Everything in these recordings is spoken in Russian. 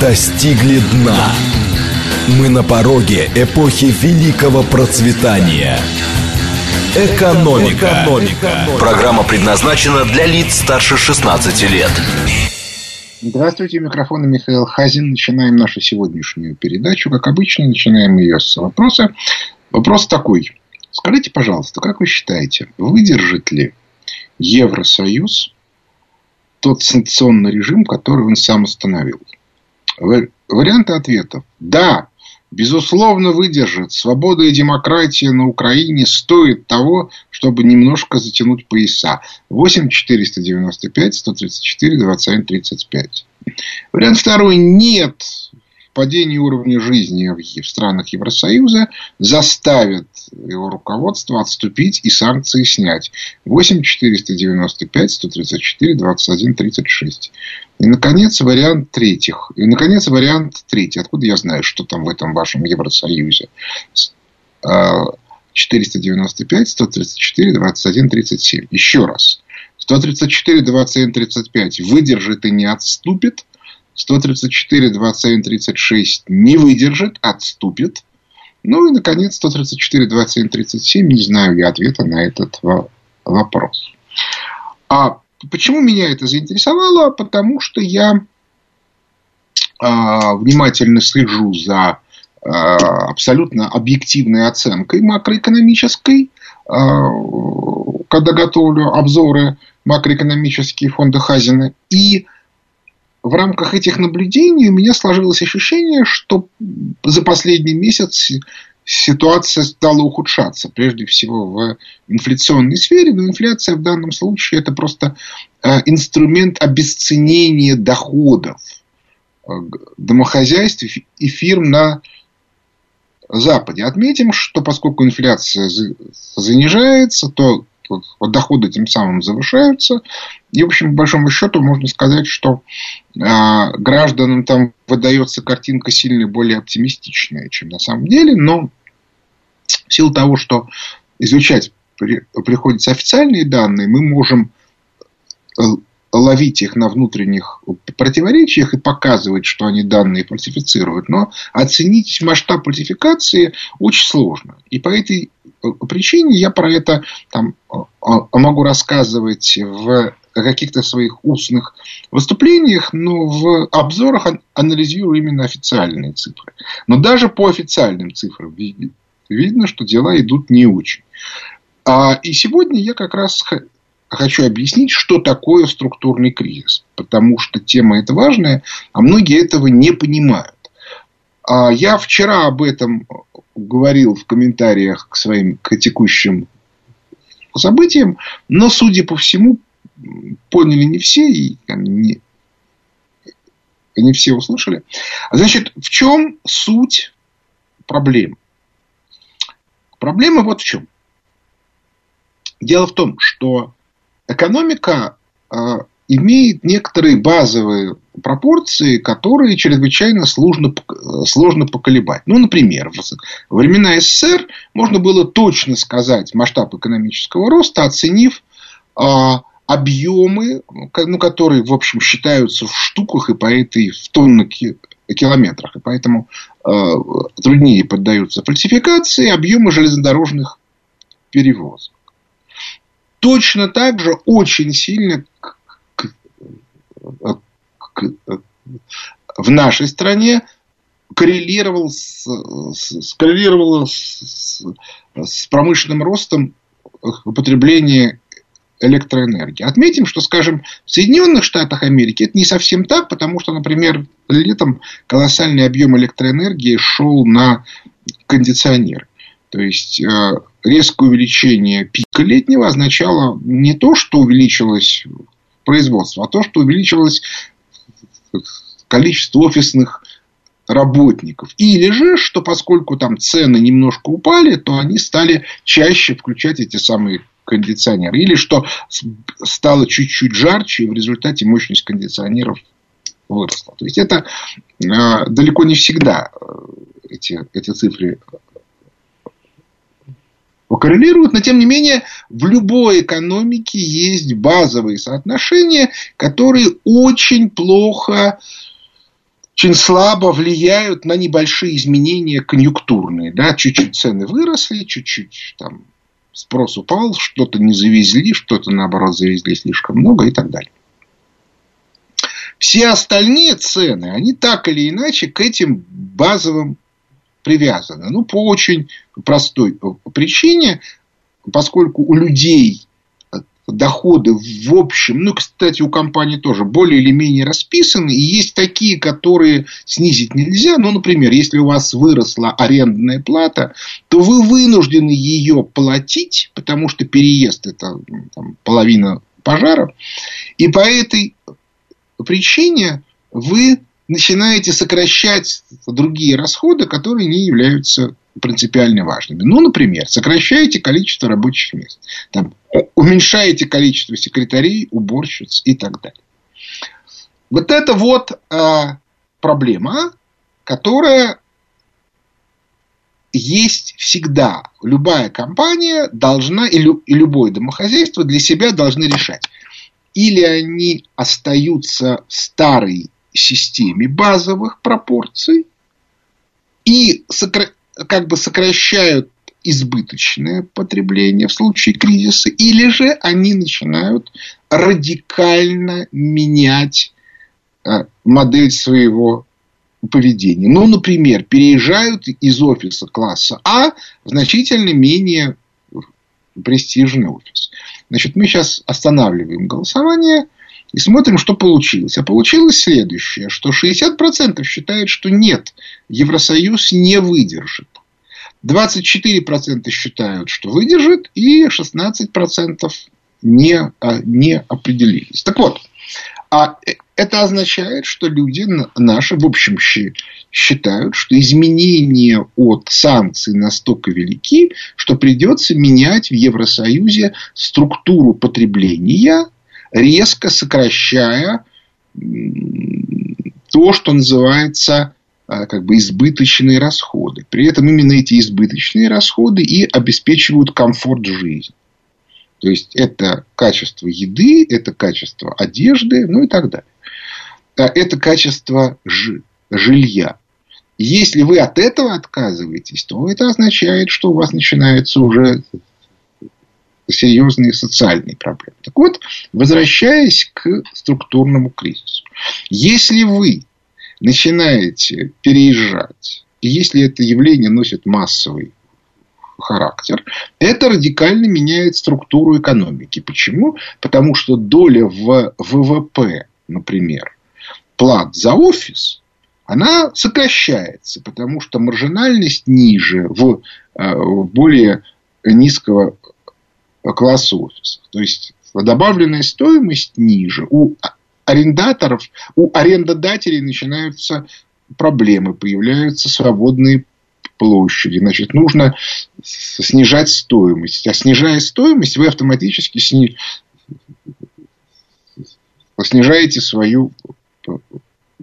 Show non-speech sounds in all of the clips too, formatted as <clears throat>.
достигли дна. Мы на пороге эпохи великого процветания. Экономика. Экономика. Программа предназначена для лиц старше 16 лет. Здравствуйте, микрофон Михаил Хазин. Начинаем нашу сегодняшнюю передачу. Как обычно, начинаем ее с вопроса. Вопрос такой. Скажите, пожалуйста, как вы считаете, выдержит ли Евросоюз тот санкционный режим, который он сам установил? Варианты ответов. Да, безусловно, выдержит. Свобода и демократия на Украине стоит того, чтобы немножко затянуть пояса. 8 495 134 21 35. Вариант второй. Нет падение уровня жизни в странах Евросоюза заставит его руководство отступить и санкции снять. 8 495 134 21 36. И, наконец, вариант третьих. И, наконец, вариант третий. Откуда я знаю, что там в этом вашем Евросоюзе? 495 134 21 37. Еще раз. 134 21 35 выдержит и не отступит. 134, 27, 36 не выдержит, отступит. Ну и, наконец, 134, 27, 37, не знаю я ответа на этот вопрос. А почему меня это заинтересовало? Потому что я а, внимательно слежу за а, абсолютно объективной оценкой макроэкономической, а, когда готовлю обзоры макроэкономические фонда Хазина. И в рамках этих наблюдений у меня сложилось ощущение, что за последний месяц ситуация стала ухудшаться, прежде всего в инфляционной сфере, но инфляция в данном случае это просто э, инструмент обесценения доходов э, домохозяйств и фирм на Западе. Отметим, что поскольку инфляция занижается, то доходы тем самым завышаются. И, в общем, по большому счету можно сказать, что э, гражданам там выдается картинка сильно более оптимистичная, чем на самом деле. Но в силу того, что изучать при, приходится официальные данные, мы можем э, ловить их на внутренних противоречиях и показывать, что они данные фальсифицируют. Но оценить масштаб фальсификации очень сложно. И по этой причине я про это там, могу рассказывать в каких-то своих устных выступлениях, но в обзорах анализирую именно официальные цифры. Но даже по официальным цифрам видно, что дела идут не очень. А, и сегодня я как раз хочу объяснить, что такое структурный кризис. Потому что тема эта важная, а многие этого не понимают. А я вчера об этом говорил в комментариях к своим к текущим событиям, но, судя по всему, поняли не все и не, не все услышали. Значит, в чем суть проблемы? Проблема вот в чем. Дело в том, что экономика э, имеет некоторые базовые пропорции, которые чрезвычайно сложно, сложно поколебать. Ну, например, в времена СССР можно было точно сказать масштаб экономического роста, оценив э, объемы, ну, которые, в общем, считаются в штуках и по этой в тоннах километрах. И поэтому э, труднее поддаются фальсификации объемы железнодорожных перевозок точно так же очень сильно в нашей стране коррелировал с, с, коррелировало с, с промышленным ростом употребления электроэнергии. Отметим, что, скажем, в Соединенных Штатах Америки это не совсем так, потому что, например, летом колоссальный объем электроэнергии шел на кондиционер. То есть э, резкое увеличение пика летнего означало не то, что увеличилось производство, а то, что увеличилось количество офисных работников. Или же, что поскольку там цены немножко упали, то они стали чаще включать эти самые кондиционеры. Или что стало чуть-чуть жарче, и в результате мощность кондиционеров выросла. То есть это э, далеко не всегда э, эти, эти цифры коррелируют, но тем не менее в любой экономике есть базовые соотношения, которые очень плохо очень слабо влияют на небольшие изменения конъюнктурные. Да? Чуть-чуть цены выросли, чуть-чуть там спрос упал, что-то не завезли, что-то наоборот завезли слишком много и так далее. Все остальные цены, они так или иначе к этим базовым привязаны. Ну, по очень простой причине, поскольку у людей доходы в общем, ну, кстати, у компании тоже более или менее расписаны, и есть такие, которые снизить нельзя. Ну, например, если у вас выросла арендная плата, то вы вынуждены ее платить, потому что переезд это там, половина пожара. И по этой причине вы начинаете сокращать другие расходы, которые не являются принципиально важными. Ну, например, сокращаете количество рабочих мест, там, уменьшаете количество секретарей, уборщиц и так далее. Вот это вот э, проблема, которая есть всегда. Любая компания должна, и, лю, и любое домохозяйство для себя должны решать. Или они остаются в старой системе базовых пропорций и как бы сокращают избыточное потребление в случае кризиса, или же они начинают радикально менять э, модель своего поведения. Ну, например, переезжают из офиса класса А в значительно менее престижный офис. Значит, мы сейчас останавливаем голосование и смотрим, что получилось. А получилось следующее, что 60% считают, что нет, Евросоюз не выдержит. 24% считают, что выдержит, и 16% не, а, не определились. Так вот, а это означает, что люди наши, в общем, считают, что изменения от санкций настолько велики, что придется менять в Евросоюзе структуру потребления, резко сокращая то, что называется а, как бы избыточные расходы. При этом именно эти избыточные расходы и обеспечивают комфорт жизни. То есть это качество еды, это качество одежды, ну и так далее. А это качество жилья. Если вы от этого отказываетесь, то это означает, что у вас начинаются уже серьезные социальные проблемы. Так вот, возвращаясь к структурному кризису. Если вы начинаете переезжать, и если это явление носит массовый характер, это радикально меняет структуру экономики. Почему? Потому что доля в ВВП, например, плат за офис, она сокращается, потому что маржинальность ниже в, э, в более низкого класса офисов. То есть добавленная стоимость ниже. У арендаторов, у арендодателей начинаются проблемы, появляются свободные площади. Значит, нужно снижать стоимость. А снижая стоимость, вы автоматически сни... снижаете свою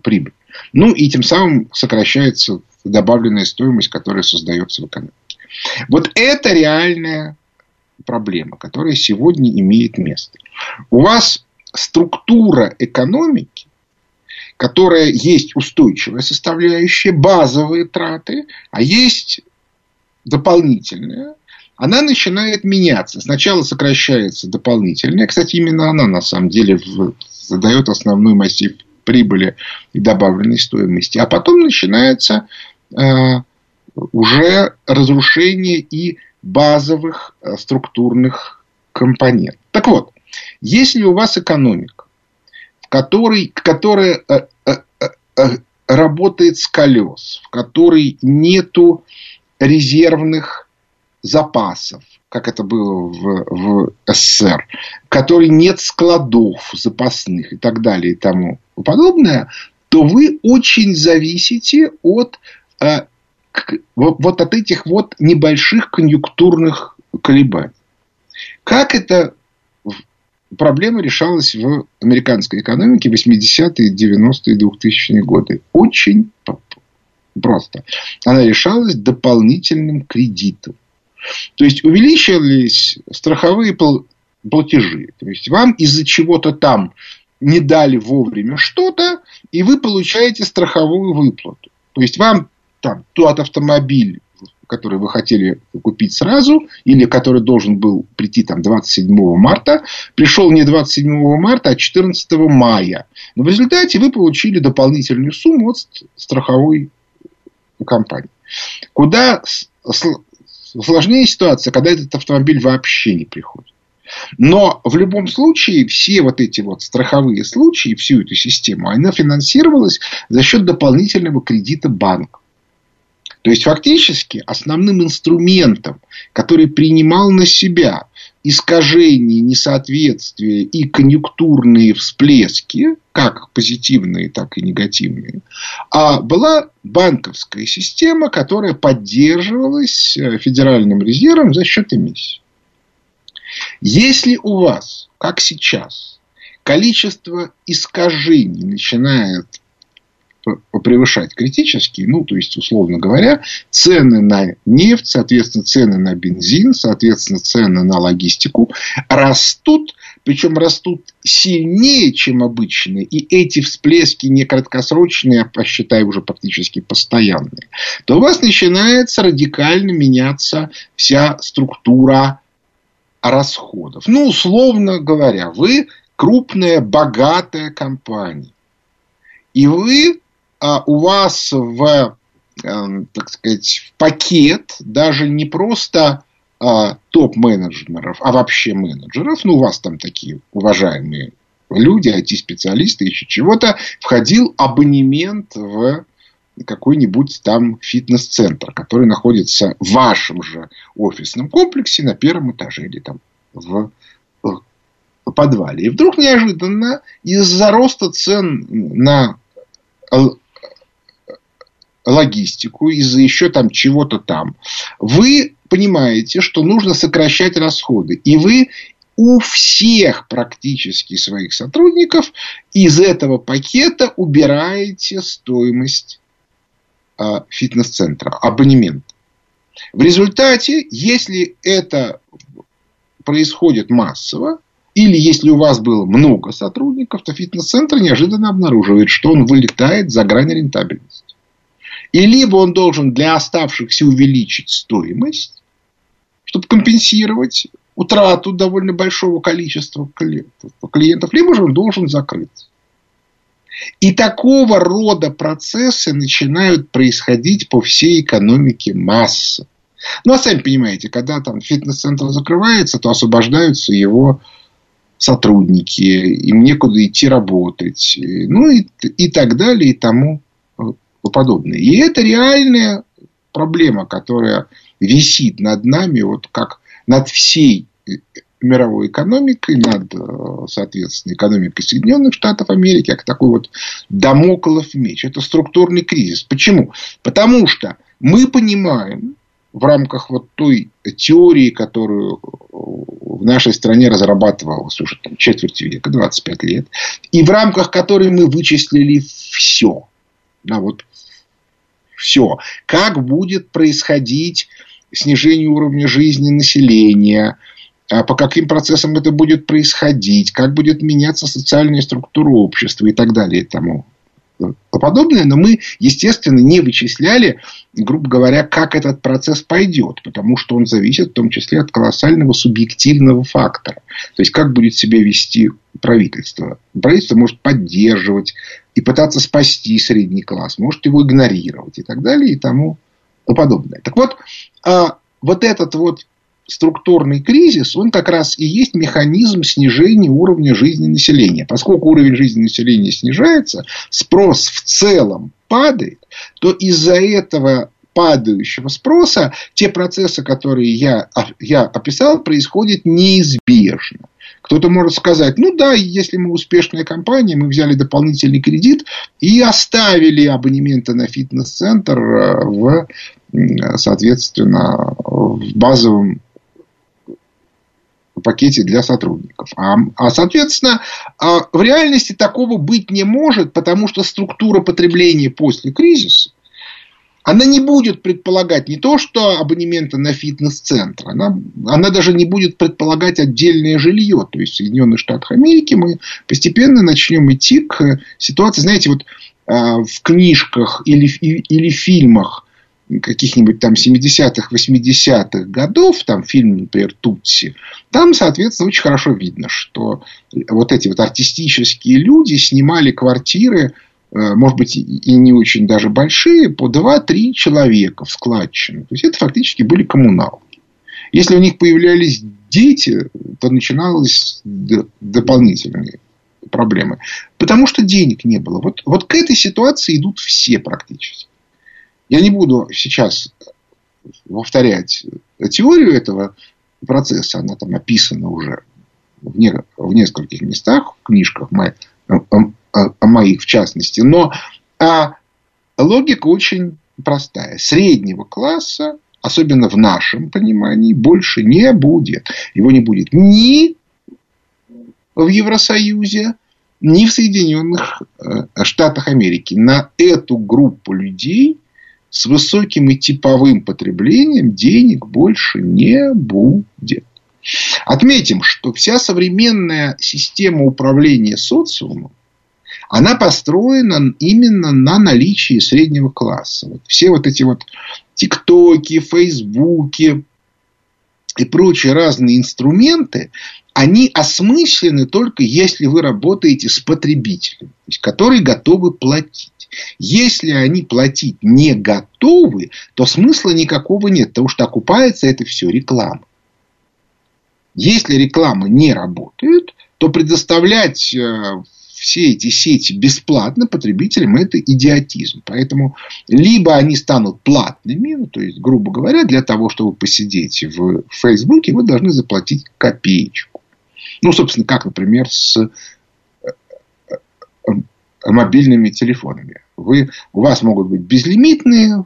прибыль. Ну и тем самым сокращается добавленная стоимость, которая создается в экономике. Вот это реальная проблема, которая сегодня имеет место. У вас структура экономики, которая есть устойчивая составляющая, базовые траты, а есть дополнительная, она начинает меняться. Сначала сокращается дополнительная. Кстати, именно она на самом деле задает основной массив прибыли и добавленной стоимости. А потом начинается э, уже разрушение и базовых э, структурных компонентов. Так вот, если у вас экономика, в которой, которая э, э, работает с колес, в которой нету резервных запасов, как это было в, в СССР, в которой нет складов запасных и так далее и тому подобное, то вы очень зависите от вот от этих вот небольших конъюнктурных колебаний. Как эта проблема решалась в американской экономике 80-е, 90-е, 2000-е годы? Очень просто. Она решалась дополнительным кредитом. То есть увеличивались страховые платежи. То есть вам из-за чего-то там не дали вовремя что-то, и вы получаете страховую выплату. То есть вам там тот автомобиль, который вы хотели купить сразу, или который должен был прийти там 27 марта, пришел не 27 марта, а 14 мая. Но в результате вы получили дополнительную сумму от страховой компании. Куда сложнее ситуация, когда этот автомобиль вообще не приходит. Но в любом случае все вот эти вот страховые случаи, всю эту систему, она финансировалась за счет дополнительного кредита банка. То есть фактически основным инструментом, который принимал на себя искажения, несоответствия и конъюнктурные всплески, как позитивные, так и негативные, а была банковская система, которая поддерживалась э, Федеральным резервом за счет эмиссии. Если у вас, как сейчас, количество искажений начинает превышать критические, ну, то есть, условно говоря, цены на нефть, соответственно, цены на бензин, соответственно, цены на логистику растут, причем растут сильнее, чем обычные, и эти всплески не краткосрочные, а, считаю, уже практически постоянные, то у вас начинается радикально меняться вся структура расходов. Ну, условно говоря, вы крупная, богатая компания. И вы у вас в, эм, так сказать, в пакет даже не просто а, топ-менеджеров, а вообще менеджеров, ну, у вас там такие уважаемые люди, IT-специалисты, еще чего-то, входил абонемент в какой-нибудь там фитнес-центр, который находится в вашем же офисном комплексе на первом этаже или там в подвале. И вдруг неожиданно из-за роста цен на логистику, из-за еще там чего-то там, вы понимаете, что нужно сокращать расходы. И вы у всех практически своих сотрудников из этого пакета убираете стоимость э, фитнес-центра, абонемент. В результате, если это происходит массово, или если у вас было много сотрудников, то фитнес-центр неожиданно обнаруживает, что он вылетает за грань рентабельности. И либо он должен для оставшихся увеличить стоимость, чтобы компенсировать утрату довольно большого количества клиентов, либо же он должен закрыться. И такого рода процессы начинают происходить по всей экономике массы. Ну, а сами понимаете, когда там фитнес-центр закрывается, то освобождаются его сотрудники, им некуда идти работать, ну и, и так далее, и тому подобное. И это реальная проблема, которая висит над нами, вот как над всей мировой экономикой, над, э, соответственно, экономикой Соединенных Штатов Америки, как такой вот домоклов меч. Это структурный кризис. Почему? Потому что мы понимаем в рамках вот той теории, которую в нашей стране разрабатывалась уже там, четверть века, 25 лет, и в рамках которой мы вычислили все. Да, вот все. Как будет происходить снижение уровня жизни населения, а по каким процессам это будет происходить, как будет меняться социальная структура общества и так далее и тому подобное, но мы, естественно, не вычисляли, грубо говоря, как этот процесс пойдет, потому что он зависит в том числе от колоссального субъективного фактора. То есть, как будет себя вести правительство. Правительство может поддерживать и пытаться спасти средний класс, может его игнорировать и так далее и тому подобное. Так вот, а, вот этот вот структурный кризис, он как раз и есть механизм снижения уровня жизни населения. Поскольку уровень жизни населения снижается, спрос в целом падает, то из-за этого падающего спроса те процессы, которые я, я описал, происходят неизбежно. Кто-то может сказать, ну да, если мы успешная компания, мы взяли дополнительный кредит и оставили абонементы на фитнес-центр э, в, соответственно, в базовом пакете для сотрудников. А, а соответственно, а, в реальности такого быть не может, потому что структура потребления после кризиса она не будет предполагать не то, что абонементы на фитнес-центр, она, она даже не будет предполагать отдельное жилье. То есть в Соединенных Штатах Америки мы постепенно начнем идти к ситуации, знаете, вот э, в книжках или, или фильмах каких-нибудь там 70-х, 80-х годов, там фильм, например, Тутси, там, соответственно, очень хорошо видно, что вот эти вот артистические люди снимали квартиры, может быть, и не очень даже большие, по 2-3 человека в складчину. То есть, это фактически были коммуналки. Если у них появлялись дети, то начиналось дополнительные проблемы. Потому что денег не было. Вот, вот к этой ситуации идут все практически. Я не буду сейчас повторять теорию этого процесса. Она там описана уже в, не, в нескольких местах, в книжках моих, о моих в частности. Но а логика очень простая. Среднего класса, особенно в нашем понимании, больше не будет. Его не будет ни в Евросоюзе, ни в Соединенных э, Штатах Америки. На эту группу людей с высоким и типовым потреблением денег больше не будет. Отметим, что вся современная система управления социумом, она построена именно на наличии среднего класса. Вот все вот эти вот тиктоки, фейсбуки и прочие разные инструменты, они осмыслены только если вы работаете с потребителем, который готовы платить. Если они платить не готовы, то смысла никакого нет, потому что окупается это все реклама. Если реклама не работает, то предоставлять э, все эти сети бесплатно потребителям это идиотизм. Поэтому либо они станут платными, ну, то есть, грубо говоря, для того, чтобы посидеть в Фейсбуке, вы должны заплатить копеечку. Ну, собственно, как, например, с э, э, мобильными телефонами. Вы, у вас могут быть безлимитные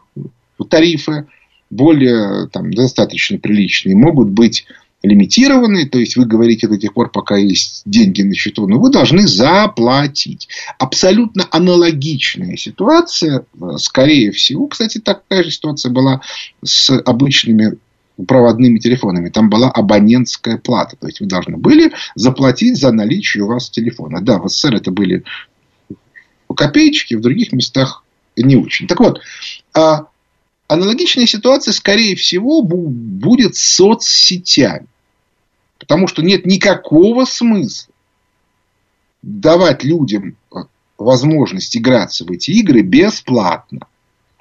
тарифы, более там, достаточно приличные, могут быть лимитированные, то есть вы говорите до тех пор, пока есть деньги на счету, но вы должны заплатить. Абсолютно аналогичная ситуация, скорее всего, кстати, такая же ситуация была с обычными проводными телефонами. Там была абонентская плата. То есть, вы должны были заплатить за наличие у вас телефона. Да, в СССР это были копеечки, в других местах не очень. Так вот, а аналогичная ситуация, скорее всего, будет с соцсетями. Потому что нет никакого смысла давать людям возможность играться в эти игры бесплатно.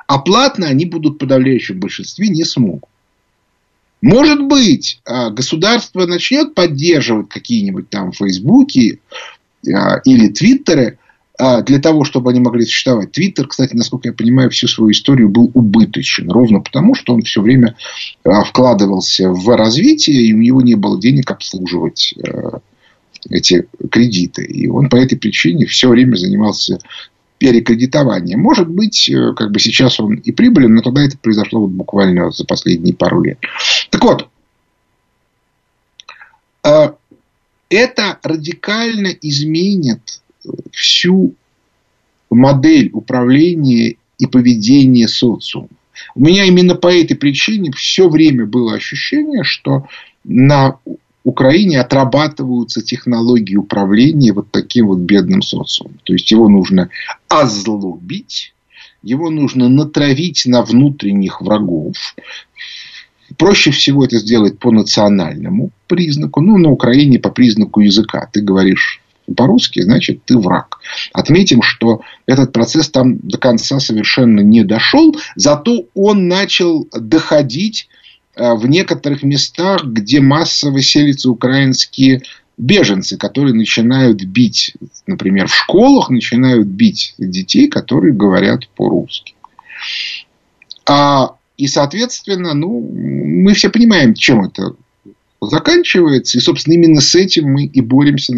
А платно они будут в подавляющем большинстве не смогут. Может быть, а, государство начнет поддерживать какие-нибудь там Фейсбуки а, или Твиттеры для того, чтобы они могли существовать. Твиттер, кстати, насколько я понимаю, всю свою историю был убыточен. Ровно потому, что он все время а, вкладывался в развитие, и у него не было денег обслуживать а, эти кредиты. И он по этой причине все время занимался перекредитованием. Может быть, э, как бы сейчас он и прибылен, но тогда это произошло вот буквально за последние пару лет. Так вот, это радикально изменит всю модель управления и поведения социума. У меня именно по этой причине все время было ощущение, что на Украине отрабатываются технологии управления вот таким вот бедным социумом. То есть его нужно озлобить, его нужно натравить на внутренних врагов. Проще всего это сделать по национальному признаку. Ну, на Украине по признаку языка. Ты говоришь по-русски, значит, ты враг. Отметим, что этот процесс там до конца совершенно не дошел, зато он начал доходить э, в некоторых местах, где массово селятся украинские беженцы, которые начинают бить, например, в школах начинают бить детей, которые говорят по-русски. А, и, соответственно, ну, мы все понимаем, чем это заканчивается. И, собственно, именно с этим мы и боремся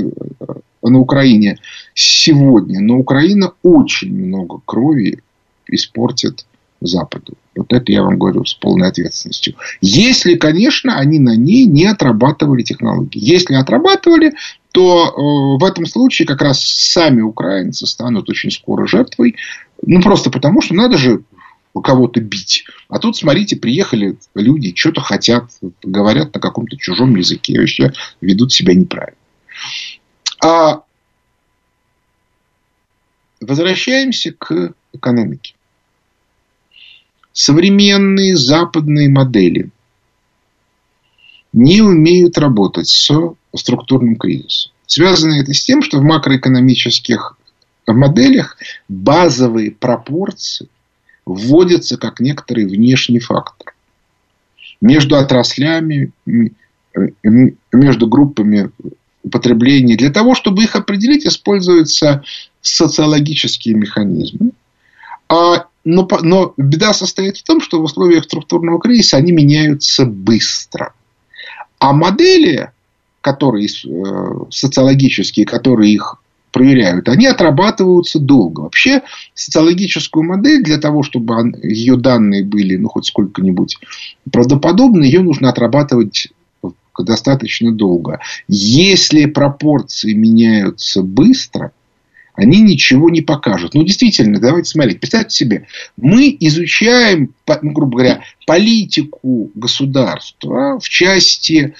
на Украине сегодня. Но Украина очень много крови испортит Западу. Вот это я вам говорю с полной ответственностью. Если, конечно, они на ней не отрабатывали технологии. Если отрабатывали, то э, в этом случае как раз сами украинцы станут очень скоро жертвой. Ну, просто потому, что надо же кого-то бить. А тут, смотрите, приехали люди, что-то хотят, говорят на каком-то чужом языке, вообще ведут себя неправильно. А возвращаемся к экономике. Современные западные модели не умеют работать с структурным кризисом. Связано это с тем, что в макроэкономических моделях базовые пропорции вводятся как некоторый внешний фактор. Между отраслями, между группами потребления. Для того, чтобы их определить, используются социологические механизмы. А, но, но беда состоит в том, что в условиях структурного кризиса они меняются быстро. А модели, которые э, социологические, которые их проверяют, они отрабатываются долго. Вообще, социологическую модель для того, чтобы ее данные были ну, хоть сколько-нибудь правдоподобны, ее нужно отрабатывать достаточно долго. Если пропорции меняются быстро, они ничего не покажут. Ну, действительно, давайте смотреть. Представьте себе, мы изучаем, ну, грубо говоря, политику государства в части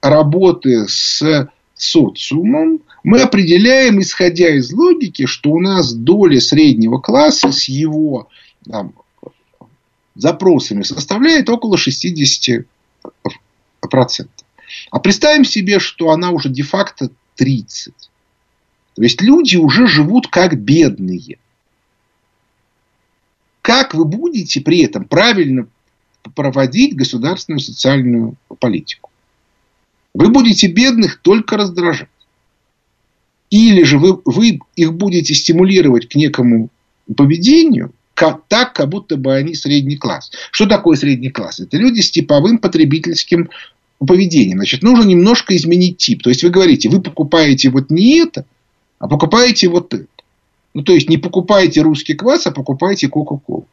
работы с социумом. Мы определяем, исходя из логики, что у нас доля среднего класса с его там, запросами составляет около 60%. А представим себе, что она уже де-факто 30. То есть люди уже живут как бедные. Как вы будете при этом правильно проводить государственную социальную политику? Вы будете бедных только раздражать. Или же вы, вы их будете стимулировать к некому поведению, как, так, как будто бы они средний класс. Что такое средний класс? Это люди с типовым потребительским поведением. Значит, нужно немножко изменить тип. То есть, вы говорите, вы покупаете вот не это, а покупаете вот это. Ну, то есть, не покупаете русский квас, а покупаете Кока-Колу.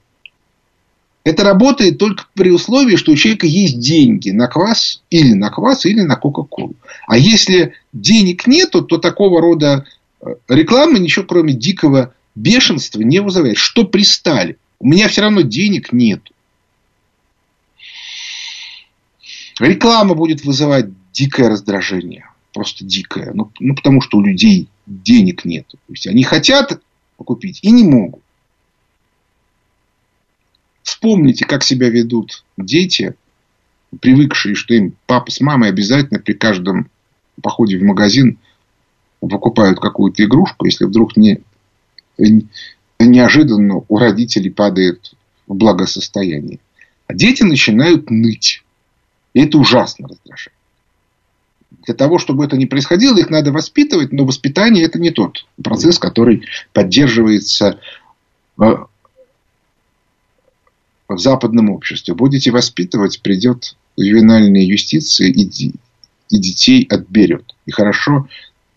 Это работает только при условии, что у человека есть деньги на квас, или на квас, или на Кока-Колу. А если денег нету, то такого рода э, реклама ничего кроме дикого бешенства не вызывает. Что пристали? У меня все равно денег нет. Реклама будет вызывать дикое раздражение. Просто дикое. Ну, ну потому что у людей денег нет. То есть они хотят купить и не могут. Вспомните, как себя ведут дети, привыкшие, что им папа с мамой обязательно при каждом походе в магазин покупают какую-то игрушку, если вдруг не, неожиданно у родителей падает благосостояние. А дети начинают ныть. И это ужасно раздражает. Для того, чтобы это не происходило, их надо воспитывать, но воспитание это не тот процесс, который поддерживается э, в западном обществе. Будете воспитывать, придет ювенальная юстиция и, и детей отберет. И хорошо,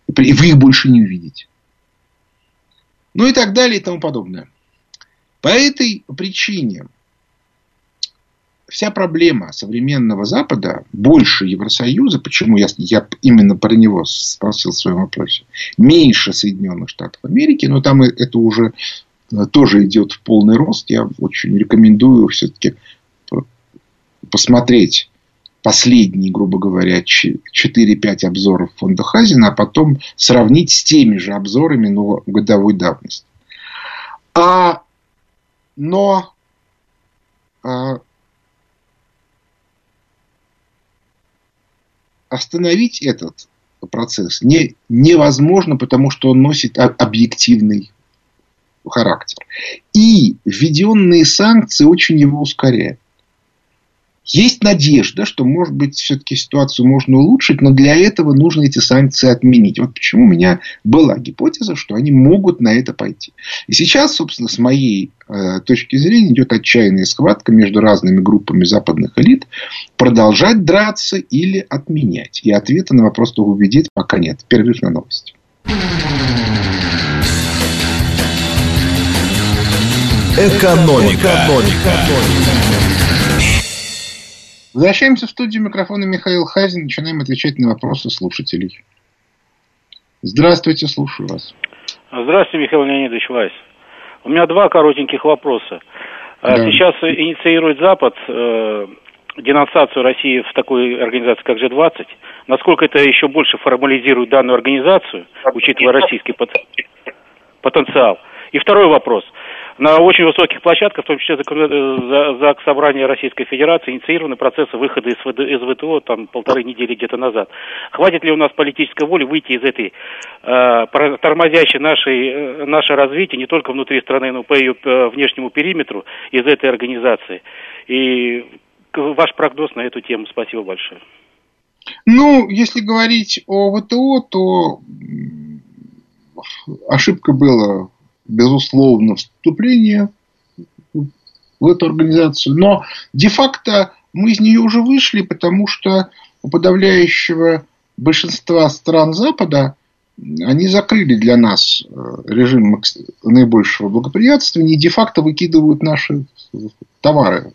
и вы их больше не увидите. Ну и так далее и тому подобное. По этой причине вся проблема современного Запада больше Евросоюза, почему я, я именно про него спросил в своем вопросе, меньше Соединенных Штатов Америки, но там это уже э, тоже идет в полный рост. Я очень рекомендую все-таки посмотреть последние, грубо говоря, 4-5 обзоров фонда Хазина, а потом сравнить с теми же обзорами, но годовой давности. А, но а, остановить этот процесс не, невозможно, потому что он носит объективный характер. И введенные санкции очень его ускоряют. Есть надежда, что, может быть, все-таки ситуацию можно улучшить, но для этого нужно эти санкции отменить. Вот почему у меня была гипотеза, что они могут на это пойти. И сейчас, собственно, с моей э, точки зрения, идет отчаянная схватка между разными группами западных элит. Продолжать драться или отменять. И ответа на вопрос, кто убедит, пока нет. Перерыв на новости. Экономика. Экономика. Возвращаемся в студию микрофона Михаил Хазин. Начинаем отвечать на вопросы слушателей. Здравствуйте, слушаю вас. Здравствуйте, Михаил Леонидович Вайс. У меня два коротеньких вопроса. А да. Сейчас инициирует Запад э, денонсацию России в такой организации, как G20. Насколько это еще больше формализирует данную организацию, учитывая российский потенциал? И второй вопрос – на очень высоких площадках, в том числе за, за собрание Российской Федерации, инициированы процессы выхода из, из ВТО там полторы недели где-то назад. Хватит ли у нас политической воли выйти из этой э, тормозящей нашей, э, наше развитие не только внутри страны, но по ее э, внешнему периметру из этой организации? И ваш прогноз на эту тему. Спасибо большое. Ну, если говорить о ВТО, то ошибка была безусловно, вступление в эту организацию. Но де-факто мы из нее уже вышли, потому что у подавляющего большинства стран Запада они закрыли для нас э, режим наибольшего благоприятствования и де-факто выкидывают наши товары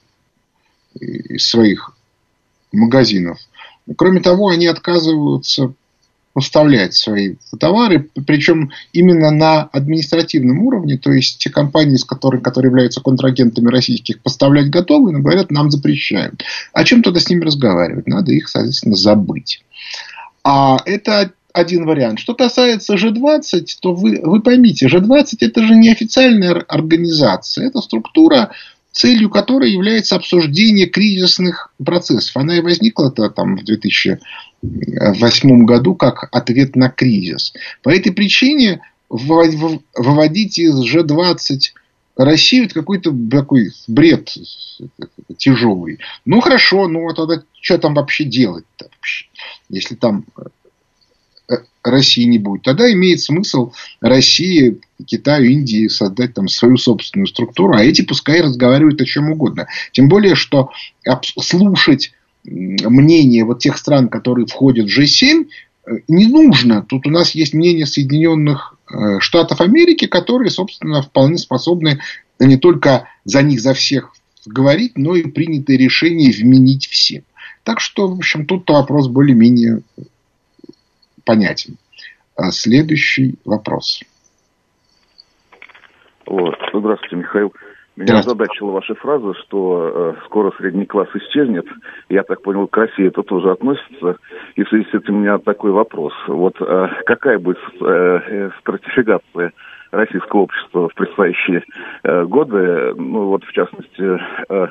из своих магазинов. Кроме того, они отказываются поставлять свои товары, причем именно на административном уровне, то есть те компании, с которыми, которые являются контрагентами российских, поставлять готовы, но говорят, нам запрещают. О чем тогда с ними разговаривать? Надо их, соответственно, забыть. А это один вариант. Что касается G20, то вы, вы поймите, G20 это же не официальная организация, это структура, целью которой является обсуждение кризисных процессов. Она и возникла -то там в 2008 году как ответ на кризис. По этой причине выводить из G20 Россию это какой-то такой бред тяжелый. Ну хорошо, ну а тогда что там вообще делать-то вообще? Если там России не будет. Тогда имеет смысл России, Китаю, Индии создать там свою собственную структуру, а эти пускай разговаривают о чем угодно. Тем более, что слушать мнение вот тех стран, которые входят в G7, э, не нужно. Тут у нас есть мнение Соединенных э, Штатов Америки, которые, собственно, вполне способны не только за них, за всех говорить, но и принятые решения вменить всем. Так что, в общем, тут вопрос более-менее понятен. А следующий вопрос. Здравствуйте, Михаил. Меня озадачила ваша фраза, что э, скоро средний класс исчезнет. Я так понял, к России это тоже относится. И в связи с этим у меня такой вопрос. Вот э, какая будет э, э стратификация российского общества в предстоящие э, годы? Ну вот, в частности, э,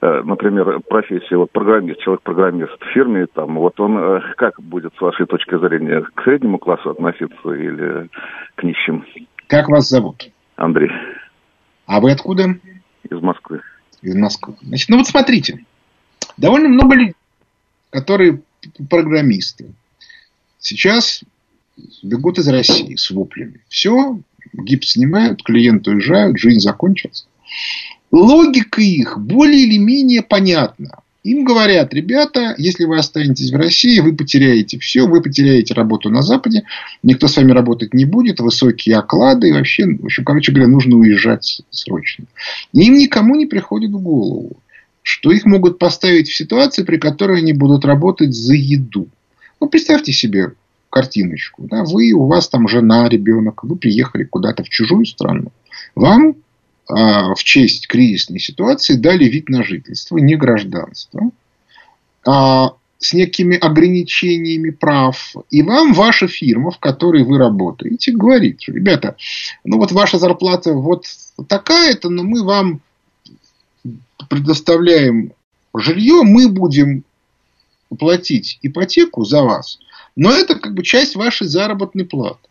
э, например, профессия вот программист, человек-программист в фирме, там, вот он э, как будет, с вашей точки зрения, к среднему классу относиться или к нищим? Как вас зовут? Андрей. А вы откуда? Из Москвы. Из Москвы. Значит, ну вот смотрите. Довольно много людей, которые программисты, сейчас бегут из России с воплями. Все, гипс снимают, клиенты уезжают, жизнь закончилась. Логика их более или менее понятна. Им говорят, ребята, если вы останетесь в России, вы потеряете все, вы потеряете работу на Западе, никто с вами работать не будет, высокие оклады, и вообще, в общем, короче говоря, нужно уезжать срочно. И им никому не приходит в голову, что их могут поставить в ситуацию, при которой они будут работать за еду. Ну, представьте себе картиночку. Да? Вы, у вас там жена, ребенок, вы приехали куда-то в чужую страну. Вам в честь кризисной ситуации дали вид на жительство, не гражданство, а, с некими ограничениями прав. И вам ваша фирма, в которой вы работаете, говорит, что, ребята, ну вот ваша зарплата вот такая-то, но мы вам предоставляем жилье, мы будем платить ипотеку за вас, но это как бы часть вашей заработной платы.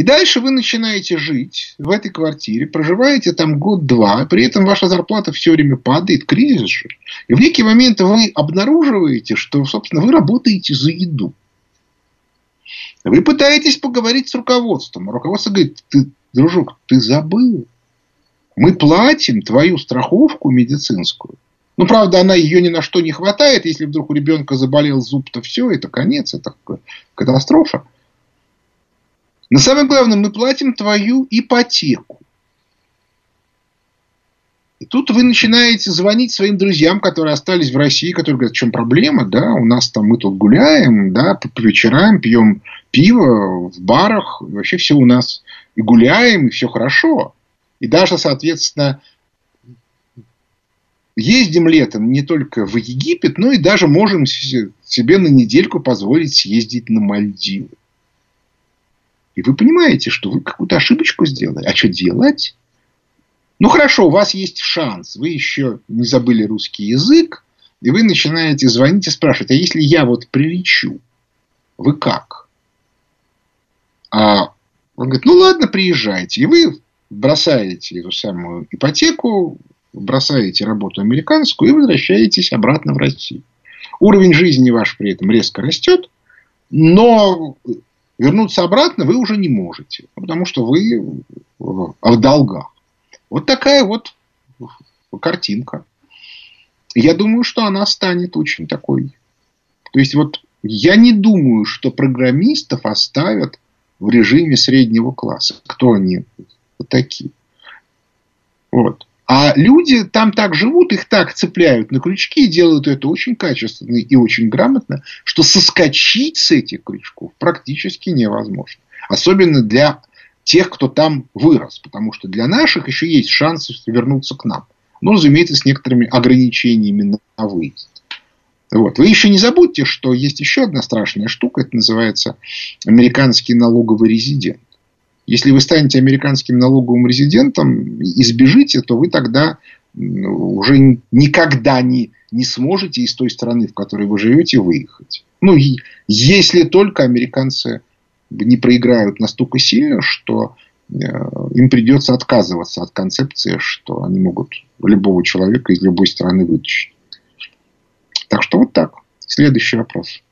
И дальше вы начинаете жить в этой квартире, проживаете там год-два, при этом ваша зарплата все время падает, кризис же. И в некий момент вы обнаруживаете, что, собственно, вы работаете за еду. Вы пытаетесь поговорить с руководством. Руководство говорит, ты, дружок, ты забыл. Мы платим твою страховку медицинскую. Ну, правда, она ее ни на что не хватает. Если вдруг у ребенка заболел зуб, то все, это конец, это катастрофа. Но самое главное, мы платим твою ипотеку. И тут вы начинаете звонить своим друзьям, которые остались в России, которые говорят, в чем проблема, да, у нас там мы тут гуляем, да, по вечерам пьем пиво в барах, вообще все у нас и гуляем, и все хорошо. И даже, соответственно, ездим летом не только в Египет, но и даже можем себе на недельку позволить съездить на Мальдивы. И вы понимаете, что вы какую-то ошибочку сделали. А что делать? Ну хорошо, у вас есть шанс. Вы еще не забыли русский язык. И вы начинаете звонить и спрашивать, а если я вот прилечу, вы как? А он говорит, ну ладно, приезжайте. И вы бросаете эту самую ипотеку, бросаете работу американскую и возвращаетесь обратно в Россию. Уровень жизни ваш при этом резко растет, но вернуться обратно вы уже не можете, потому что вы в долгах. Вот такая вот картинка. Я думаю, что она станет очень такой. То есть, вот я не думаю, что программистов оставят в режиме среднего класса. Кто они такие? Вот. А люди там так живут, их так цепляют на крючки и делают это очень качественно и очень грамотно, что соскочить с этих крючков практически невозможно. Особенно для тех, кто там вырос. Потому что для наших еще есть шанс вернуться к нам. Но, разумеется, с некоторыми ограничениями на выезд. Вот. Вы еще не забудьте, что есть еще одна страшная штука. Это называется американский налоговый резидент. Если вы станете американским налоговым резидентом и сбежите, то вы тогда уже никогда не, не сможете из той страны, в которой вы живете, выехать. Ну, и если только американцы не проиграют настолько сильно, что э, им придется отказываться от концепции, что они могут любого человека из любой страны вытащить. Так что вот так. Следующий вопрос.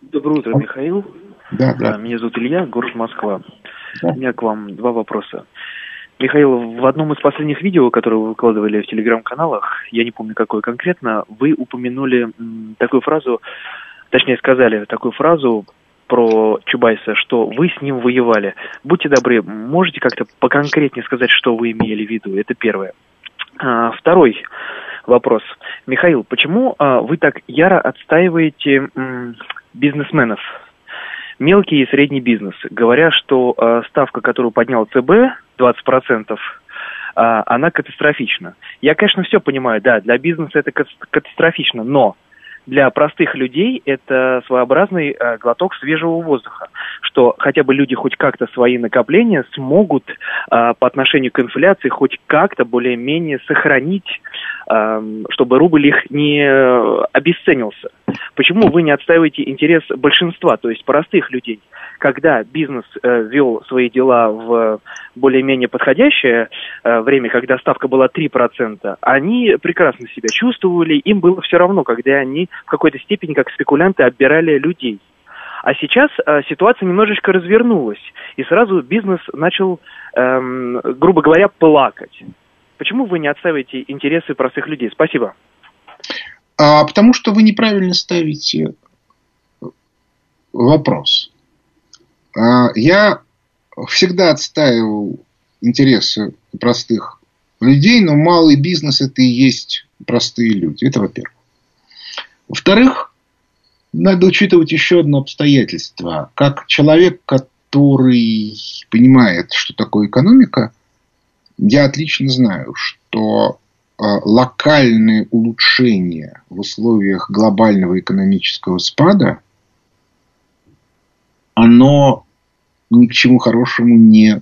Доброе утро, Михаил. Да, да. Меня зовут Илья, город Москва. Да. У меня к вам два вопроса. Михаил, в одном из последних видео, которые вы выкладывали в телеграм-каналах, я не помню какое конкретно, вы упомянули такую фразу, точнее сказали такую фразу про Чубайса, что вы с ним воевали. Будьте добры, можете как-то поконкретнее сказать, что вы имели в виду? Это первое. А, второй вопрос. Михаил, почему а, вы так яро отстаиваете м, бизнесменов, мелкий и средний бизнес, говоря, что э, ставка, которую поднял ЦБ, 20%, э, она катастрофична. Я, конечно, все понимаю, да, для бизнеса это катастрофично, но для простых людей это своеобразный э, глоток свежего воздуха, что хотя бы люди хоть как-то свои накопления смогут э, по отношению к инфляции хоть как-то более-менее сохранить, э, чтобы рубль их не обесценился. Почему вы не отстаиваете интерес большинства, то есть простых людей? Когда бизнес э, вел свои дела в более-менее подходящее э, время, когда ставка была 3%, они прекрасно себя чувствовали, им было все равно, когда они в какой-то степени, как спекулянты, отбирали людей. А сейчас э, ситуация немножечко развернулась, и сразу бизнес начал, эм, грубо говоря, плакать. Почему вы не отстаиваете интересы простых людей? Спасибо. А потому что вы неправильно ставите вопрос. А, я всегда отстаивал интересы простых людей, но малый бизнес это и есть простые люди. Это во-первых. Во-вторых, надо учитывать еще одно обстоятельство. Как человек, который понимает, что такое экономика, я отлично знаю, что локальные улучшения в условиях глобального экономического спада, оно ни к чему хорошему не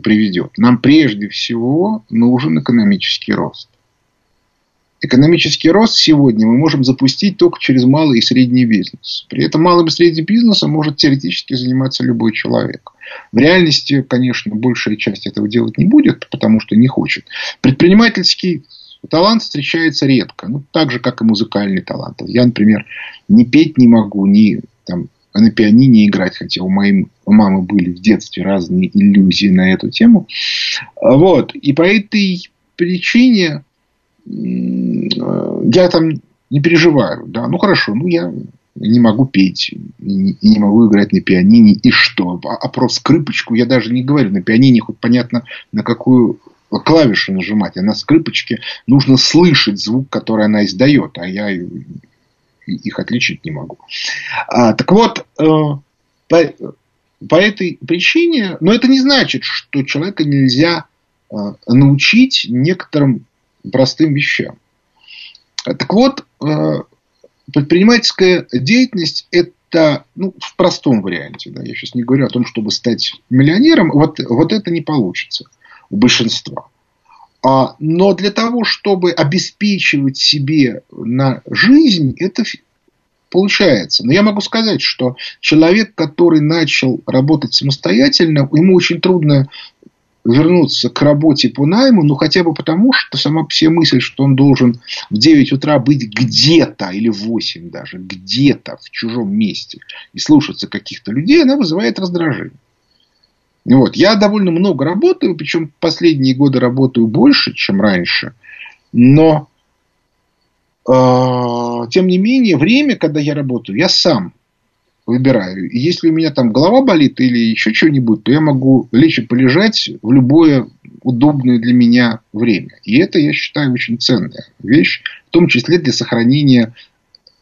приведет. Нам прежде всего нужен экономический рост. Экономический рост сегодня мы можем запустить только через малый и средний бизнес. При этом малым и средним бизнесом может теоретически заниматься любой человек. В реальности, конечно, большая часть этого делать не будет, потому что не хочет. Предпринимательский Талант встречается редко. Ну, так же, как и музыкальный талант. Я, например, не петь не могу, ни там, на пианине играть, хотя у моей у мамы были в детстве разные иллюзии на эту тему. Вот. И по этой причине я там не переживаю. Да? Ну, хорошо, ну, я не могу петь, не могу играть на пианине, и что? А, а про скрипочку я даже не говорю. На пианине хоть понятно, на какую клавиши нажимать, а на скрипочке нужно слышать звук, который она издает, а я их отличить не могу. А, так вот, э, по этой причине, но это не значит, что человека нельзя э, научить некоторым простым вещам. Так вот, э, предпринимательская деятельность – это ну, в простом варианте. Да, я сейчас не говорю о том, чтобы стать миллионером. Вот, вот это не получится у большинства. А, но для того, чтобы обеспечивать себе на жизнь, это получается. Но я могу сказать, что человек, который начал работать самостоятельно, ему очень трудно вернуться к работе по найму, ну хотя бы потому, что сама себе мысль, что он должен в 9 утра быть где-то, или в 8 даже, где-то в чужом месте и слушаться каких-то людей, она вызывает раздражение. Вот. Я довольно много работаю, причем последние годы работаю больше, чем раньше, но э, тем не менее время, когда я работаю, я сам выбираю. И если у меня там голова болит или еще что-нибудь, то я могу лечь и полежать в любое удобное для меня время. И это, я считаю, очень ценная вещь, в том числе для сохранения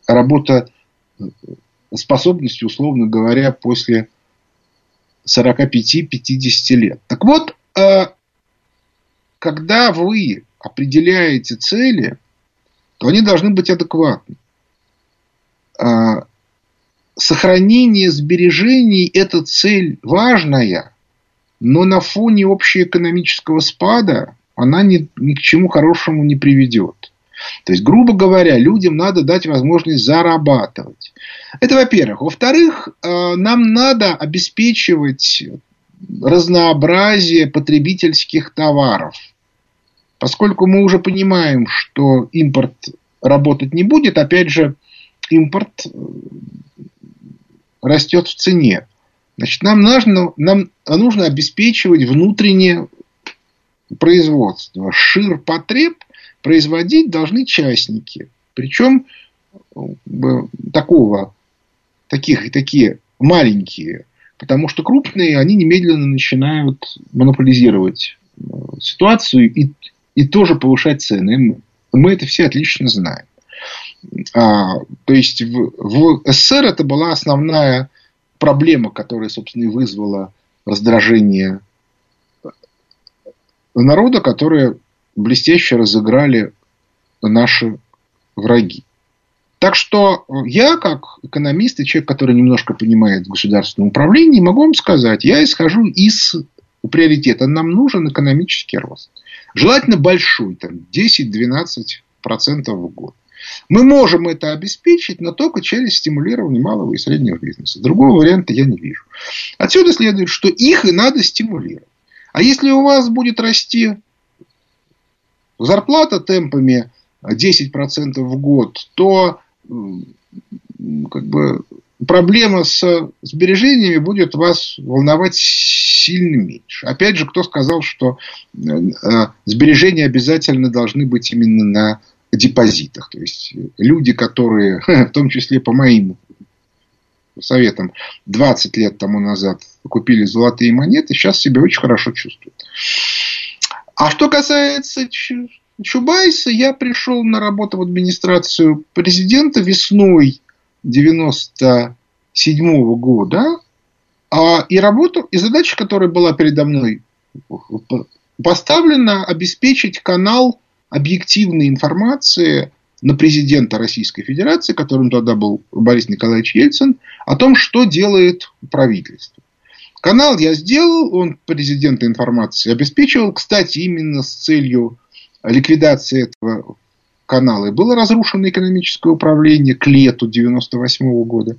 работоспособности, условно говоря, после 45-50 лет. Так вот, э, когда вы определяете цели, то они должны быть адекватны. Э, сохранение сбережений – это цель важная, но на фоне общеэкономического спада она ни, ни к чему хорошему не приведет. То есть, грубо говоря, людям надо дать возможность зарабатывать. Это во-первых. Во-вторых, э, нам надо обеспечивать разнообразие потребительских товаров. Поскольку мы уже понимаем, что импорт работать не будет, опять же, импорт э, растет в цене. Значит, нам нужно, нам нужно обеспечивать внутреннее производство. Шир потреб производить должны частники. Причем такого, таких, такие маленькие. Потому что крупные, они немедленно начинают монополизировать э, ситуацию и, и тоже повышать цены. Мы это все отлично знаем. А, то есть в, в СССР это была основная проблема, которая, собственно, и вызвала раздражение народа, которые блестяще разыграли наши враги. Так что я, как экономист и человек, который немножко понимает в государственном управлении, могу вам сказать, я исхожу из приоритета. Нам нужен экономический рост. Желательно большой, там 10-12% в год. Мы можем это обеспечить, но только через стимулирование малого и среднего бизнеса. Другого варианта я не вижу. Отсюда следует, что их и надо стимулировать. А если у вас будет расти зарплата темпами 10% в год, то как бы, проблема с сбережениями будет вас волновать сильно меньше. Опять же, кто сказал, что э, сбережения обязательно должны быть именно на депозитах. То есть люди, которые, <laughs> в том числе по моим советам, 20 лет тому назад купили золотые монеты, сейчас себя очень хорошо чувствуют. А что касается Чубайса, я пришел на работу в администрацию президента весной 97 -го года. А, и работу, и задача, которая была передо мной поставлена, обеспечить канал объективной информации на президента Российской Федерации, которым тогда был Борис Николаевич Ельцин, о том, что делает правительство. Канал я сделал, он президента информации обеспечивал, кстати, именно с целью ликвидации этого канала. И было разрушено экономическое управление к лету 1998 года.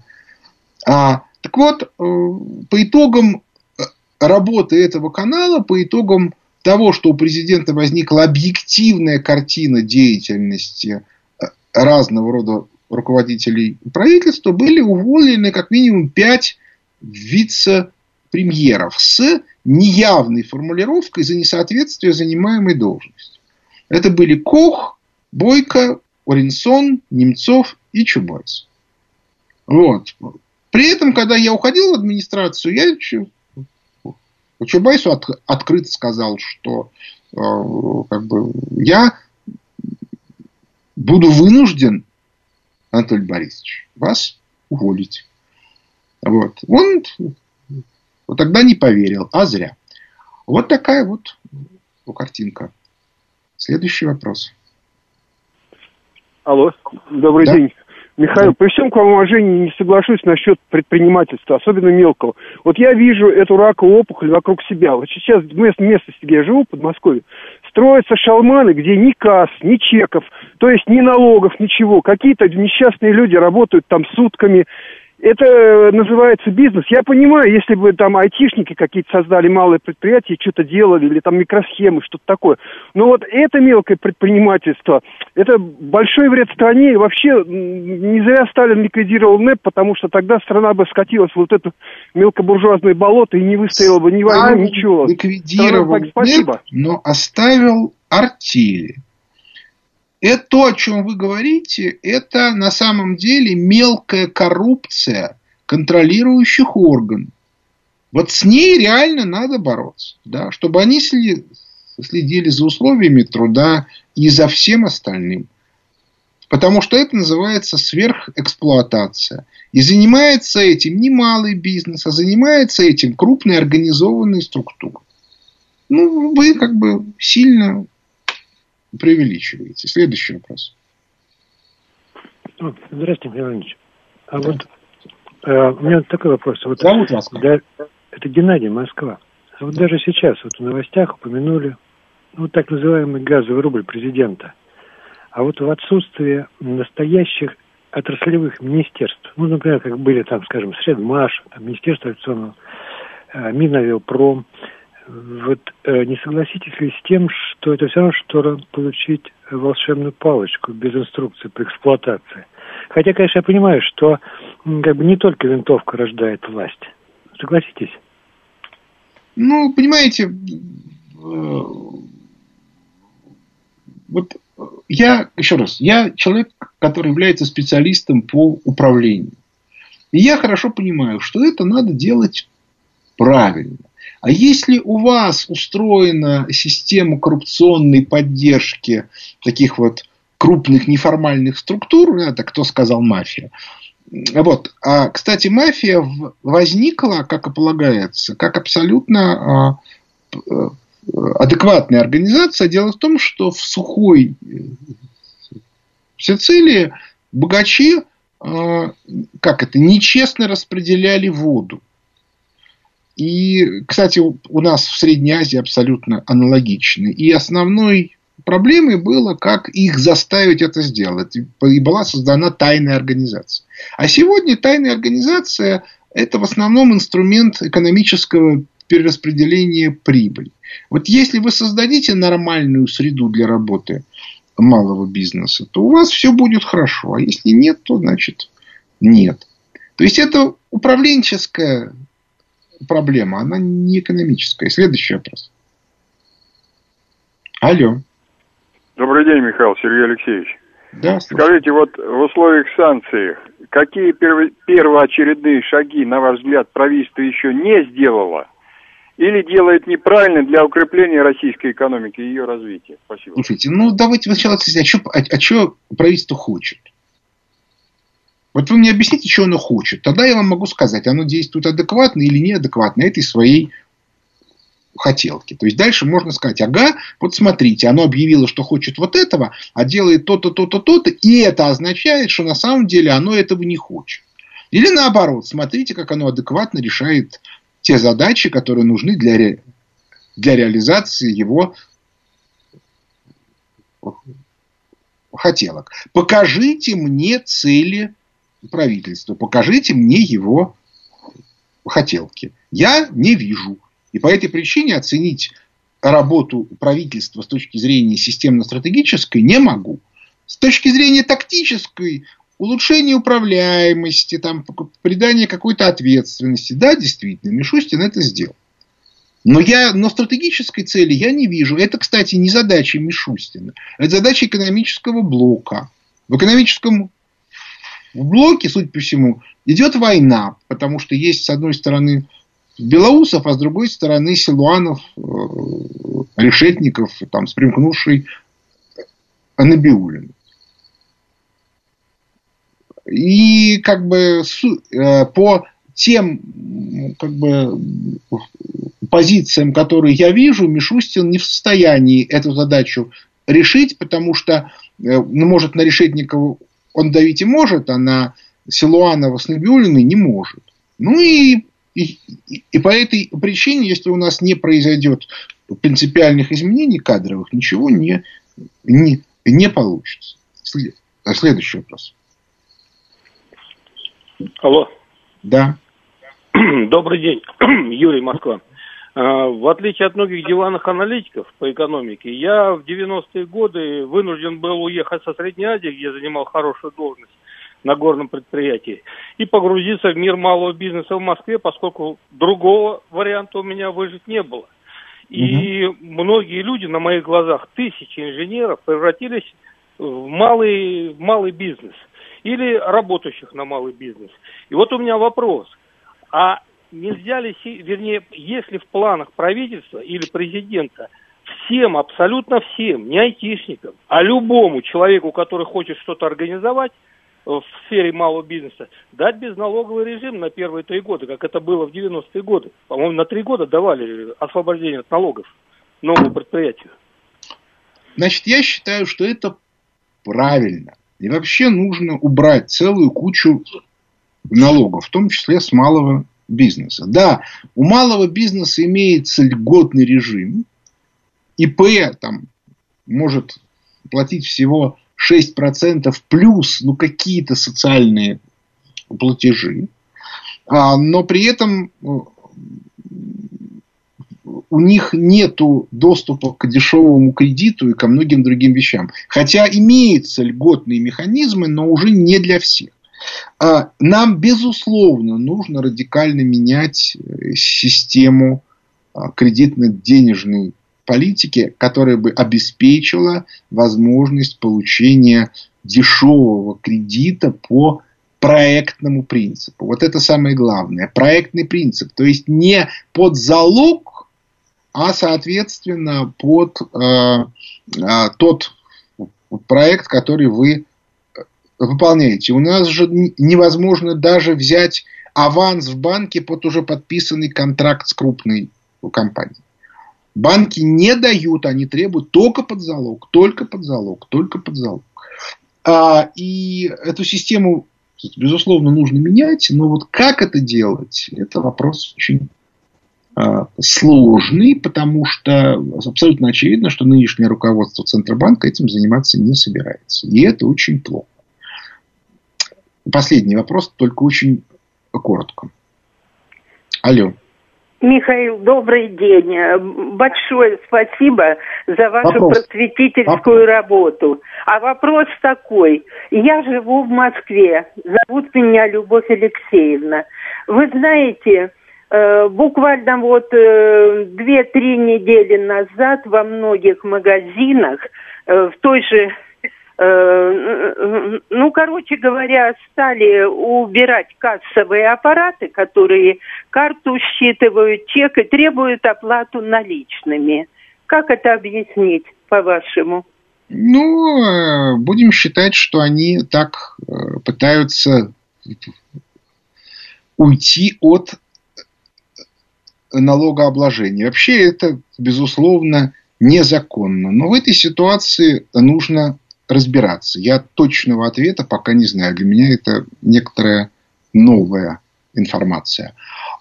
А, так вот, э, по итогам э, работы этого канала, по итогам того, что у президента возникла объективная картина деятельности э, разного рода руководителей правительства, были уволены как минимум пять вице-премьеров с неявной формулировкой за несоответствие занимаемой должности. Это были Кох, Бойко, Оренсон, Немцов и Чубайс. Вот. При этом, когда я уходил в администрацию, я Чубайсу от, открыто сказал, что э, как бы, я буду вынужден, Анатолий Борисович, вас уволить. Вот. Он Вот тогда не поверил, а зря. Вот такая вот картинка. Следующий вопрос. Алло, добрый да? день. Михаил, при всем к вам уважении не соглашусь насчет предпринимательства, особенно мелкого. Вот я вижу эту раковую опухоль вокруг себя. Вот сейчас место, место где я живу, в Подмосковье, строятся шалманы, где ни касс, ни чеков, то есть ни налогов, ничего. Какие-то несчастные люди работают там сутками, это называется бизнес. Я понимаю, если бы там айтишники какие-то создали малые предприятия, что-то делали, или там микросхемы, что-то такое. Но вот это мелкое предпринимательство, это большой вред стране. И вообще не зря Сталин ликвидировал НЭП, потому что тогда страна бы скатилась в вот это мелкобуржуазное болото и не выстояла бы ни войну, ничего. ликвидировал НЭП, но оставил артели. Это то, о чем вы говорите, это на самом деле мелкая коррупция контролирующих органов. Вот с ней реально надо бороться, да, чтобы они следили за условиями труда и за всем остальным. Потому что это называется сверхэксплуатация. И занимается этим не малый бизнес, а занимается этим крупные организованные структуры. Ну, вы как бы сильно преувеличиваете. Следующий вопрос. Здравствуйте, Михаил Иванович. А да. вот э, у меня такой вопрос. Вот, Зовут вас да, Это Геннадий, Москва. А вот даже сейчас вот в новостях упомянули ну, так называемый газовый рубль президента. А вот в отсутствие настоящих отраслевых министерств, ну, например, как были там, скажем, Средмаш, там, Министерство авиационного, э, Минавиапром, вот э, не согласитесь ли с тем, что это все равно, что получить волшебную палочку без инструкции по эксплуатации? Хотя, конечно, я понимаю, что как бы не только винтовка рождает власть. Согласитесь? Ну, понимаете, э, вот я, еще раз, я человек, который является специалистом по управлению. И я хорошо понимаю, что это надо делать правильно. А если у вас устроена система коррупционной поддержки таких вот крупных неформальных структур, это кто сказал мафия, вот. А, кстати, мафия возникла, как и полагается, как абсолютно а, адекватная организация. Дело в том, что в сухой Сицилии богачи, а, как это, нечестно распределяли воду. И, кстати, у нас в Средней Азии абсолютно аналогично. И основной проблемой было, как их заставить это сделать. И была создана тайная организация. А сегодня тайная организация – это в основном инструмент экономического перераспределения прибыли. Вот если вы создадите нормальную среду для работы малого бизнеса, то у вас все будет хорошо. А если нет, то значит нет. То есть это управленческая проблема, она не экономическая. Следующий вопрос. Алло. Добрый день, Михаил Сергей Алексеевич. Да, Скажите, вот в условиях санкций, какие перв... первоочередные шаги, на ваш взгляд, правительство еще не сделало или делает неправильно для укрепления российской экономики и ее развития? Спасибо. Слушайте, ну давайте сначала, а а, а что правительство хочет? Вот вы мне объясните, что оно хочет. Тогда я вам могу сказать, оно действует адекватно или неадекватно этой своей хотелки. То есть дальше можно сказать, ага, вот смотрите, оно объявило, что хочет вот этого, а делает то-то, то-то, то-то, и это означает, что на самом деле оно этого не хочет. Или наоборот, смотрите, как оно адекватно решает те задачи, которые нужны для, ре... для реализации его хотелок. Покажите мне цели правительства, покажите мне его хотелки. Я не вижу. И по этой причине оценить работу правительства с точки зрения системно-стратегической не могу. С точки зрения тактической, улучшение управляемости, там, придание какой-то ответственности. Да, действительно, Мишустин это сделал. Но, я, но стратегической цели я не вижу. Это, кстати, не задача Мишустина. Это задача экономического блока. В экономическом в блоке, судя по всему, идет война, потому что есть, с одной стороны, Белоусов, а с другой стороны Силуанов, э, Решетников, там, с примкнувшей Анабиулин. И как бы э, по тем как бы, позициям, которые я вижу, Мишустин не в состоянии эту задачу решить, потому что, э, ну, может, на Решетникова он давить и может, а на Силуанова с Набиулиной не может. Ну и, и, и по этой причине, если у нас не произойдет принципиальных изменений кадровых, ничего не, не, не получится. Следующий вопрос. Алло. Да. Добрый день, <clears throat> Юрий Москва. А, в отличие от многих диванных аналитиков по экономике, я в 90-е годы вынужден был уехать со Средней Азии, где занимал хорошую должность на горном предприятии, и погрузиться в мир малого бизнеса в Москве, поскольку другого варианта у меня выжить не было. И угу. многие люди на моих глазах, тысячи инженеров, превратились в малый, в малый бизнес или работающих на малый бизнес. И вот у меня вопрос. А нельзя ли, вернее, если в планах правительства или президента всем, абсолютно всем, не айтишникам, а любому человеку, который хочет что-то организовать, в сфере малого бизнеса, дать безналоговый режим на первые три года, как это было в 90-е годы. По-моему, на три года давали освобождение от налогов новому предприятию. Значит, я считаю, что это правильно. И вообще нужно убрать целую кучу налогов, в том числе с малого бизнеса. Да, у малого бизнеса имеется льготный режим. ИП там может платить всего 6% плюс ну, какие-то социальные платежи. А, но при этом э, у них нет доступа к дешевому кредиту и ко многим другим вещам. Хотя имеются льготные механизмы, но уже не для всех. А, нам, безусловно, нужно радикально менять э, систему а, кредитно-денежной политики, которая бы обеспечила возможность получения дешевого кредита по проектному принципу. Вот это самое главное. Проектный принцип. То есть не под залог, а соответственно под э, э, тот проект, который вы выполняете. У нас же невозможно даже взять аванс в банке под уже подписанный контракт с крупной компанией. Банки не дают, они требуют только под залог, только под залог, только под залог. А, и эту систему, безусловно, нужно менять, но вот как это делать, это вопрос очень а, сложный, потому что абсолютно очевидно, что нынешнее руководство Центробанка этим заниматься не собирается. И это очень плохо. Последний вопрос, только очень коротко. Алло. Михаил, добрый день. Большое спасибо за вашу вопрос. просветительскую вопрос. работу. А вопрос такой. Я живу в Москве. Зовут меня Любовь Алексеевна. Вы знаете, э, буквально вот э, две-три недели назад во многих магазинах э, в той же ну, короче говоря, стали убирать кассовые аппараты, которые карту считывают, чек и требуют оплату наличными. Как это объяснить, по-вашему? Ну, э, будем считать, что они так э, пытаются уйти от налогообложения. Вообще это, безусловно, незаконно. Но в этой ситуации нужно разбираться. Я точного ответа пока не знаю. Для меня это некоторая новая информация.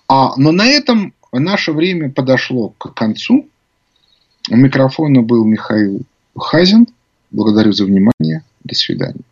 А, но на этом наше время подошло к концу. У микрофона был Михаил Хазин. Благодарю за внимание. До свидания.